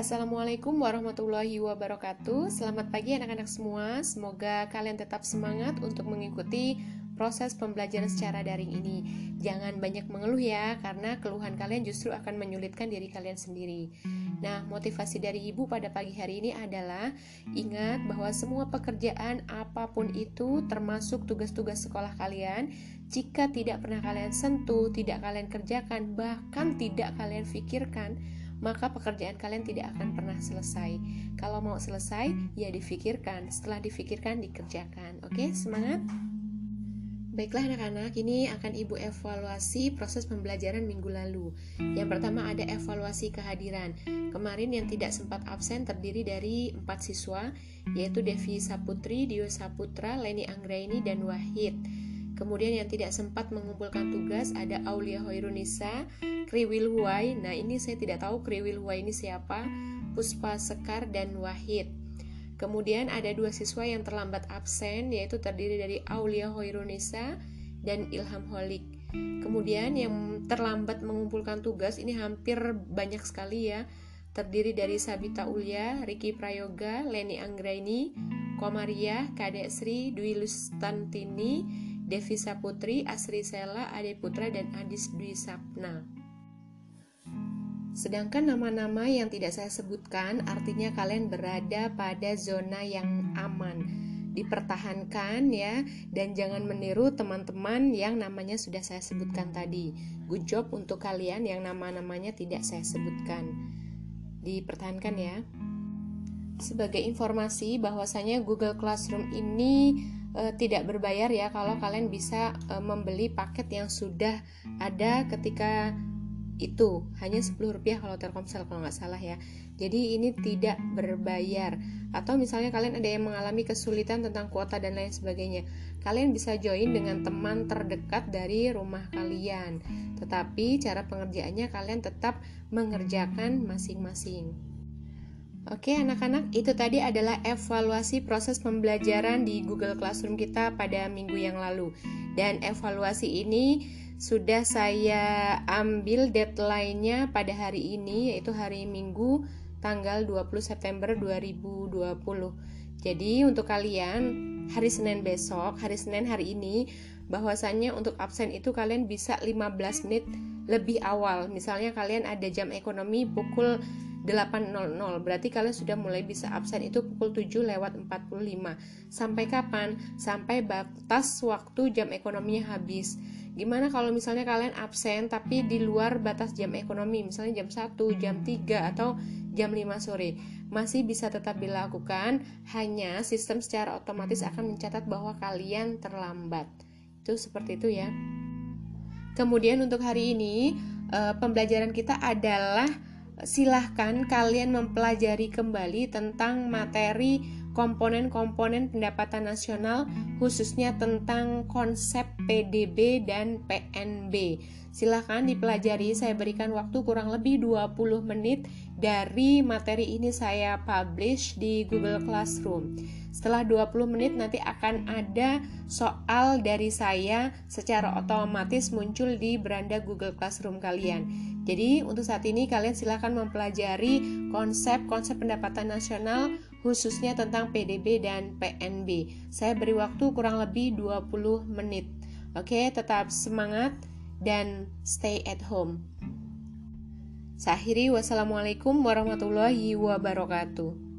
Assalamualaikum warahmatullahi wabarakatuh. Selamat pagi anak-anak semua. Semoga kalian tetap semangat untuk mengikuti proses pembelajaran secara daring ini. Jangan banyak mengeluh ya, karena keluhan kalian justru akan menyulitkan diri kalian sendiri. Nah, motivasi dari ibu pada pagi hari ini adalah ingat bahwa semua pekerjaan apa pun itu, termasuk tugas-tugas sekolah kalian, jika tidak pernah kalian sentuh, tidak kalian kerjakan, bahkan tidak kalian pikirkan, maka pekerjaan kalian tidak akan pernah selesai. Kalau mau selesai, ya difikirkan. Setelah difikirkan, dikerjakan. Oke, semangat! Baiklah anak-anak, ini akan Ibu evaluasi proses pembelajaran minggu lalu. Yang pertama ada evaluasi kehadiran. Kemarin yang tidak sempat absen terdiri dari empat siswa, yaitu Devi Saputri, Dio Saputra, Leni Anggraini, dan Wahid. Kemudian yang tidak sempat mengumpulkan tugas ada Aulia Hoirunisa, Kriwil Huai. Nah, ini saya tidak tahu Kriwil Huai ini siapa. Puspa Sekar dan Wahid. Kemudian ada dua siswa yang terlambat absen yaitu terdiri dari Aulia Hoirunisa dan Ilham Holik. Kemudian yang terlambat mengumpulkan tugas ini hampir banyak sekali ya. Terdiri dari Sabita Ulya, Riki Prayoga, Leni Anggraini, Komaria, Kadek Sri, Dwi Lustantini, Devisa Putri, Asri Sela, Ade Putra, dan Adis Dwi Sapna. Sedangkan nama-nama yang tidak saya sebutkan artinya kalian berada pada zona yang aman. Dipertahankan ya dan jangan meniru teman-teman yang namanya sudah saya sebutkan tadi. Good job untuk kalian yang nama-namanya tidak saya sebutkan. Dipertahankan ya. Sebagai informasi bahwasanya Google Classroom ini e, tidak berbayar ya kalau kalian bisa e, membeli paket yang sudah ada ketika itu. Hanya 10 rupiah kalau Telkomsel kalau nggak salah ya. Jadi ini tidak berbayar. Atau misalnya kalian ada yang mengalami kesulitan tentang kuota dan lain sebagainya kalian bisa join dengan teman terdekat dari rumah kalian. Tetapi cara pengerjaannya kalian tetap mengerjakan masing-masing Oke anak-anak, itu tadi adalah evaluasi proses pembelajaran di Google Classroom kita pada minggu yang lalu. Dan evaluasi ini sudah saya ambil deadline-nya pada hari ini, yaitu hari Minggu tanggal 20 September 2020. Jadi untuk kalian hari Senin besok, hari Senin hari ini, bahwasannya untuk absen itu kalian bisa 15 menit lebih awal. Misalnya kalian ada jam ekonomi pukul 8.00 berarti kalian sudah mulai bisa absen itu pukul 7 lewat 45 sampai kapan? sampai batas waktu jam ekonominya habis. Gimana kalau misalnya kalian absen tapi di luar batas jam ekonomi? Misalnya jam 1, jam 3 atau jam 5 sore. Masih bisa tetap dilakukan hanya sistem secara otomatis akan mencatat bahwa kalian terlambat. Itu seperti itu ya. Kemudian untuk hari ini eh, pembelajaran kita adalah silahkan kalian mempelajari kembali tentang materi komponen-komponen pendapatan nasional khususnya tentang konsep PDB dan PNB. Silahkan dipelajari, saya berikan waktu kurang lebih 20 menit dari materi ini saya publish di Google Classroom. Setelah 20 menit nanti akan ada soal dari saya secara otomatis muncul di beranda Google Classroom kalian. Jadi untuk saat ini kalian silahkan mempelajari konsep-konsep pendapatan nasional khususnya tentang PDB dan PNB. Saya beri waktu kurang lebih 20 menit. Oke, tetap semangat dan stay at home. Saya akhiri wassalamualaikum warahmatullahi wabarakatuh.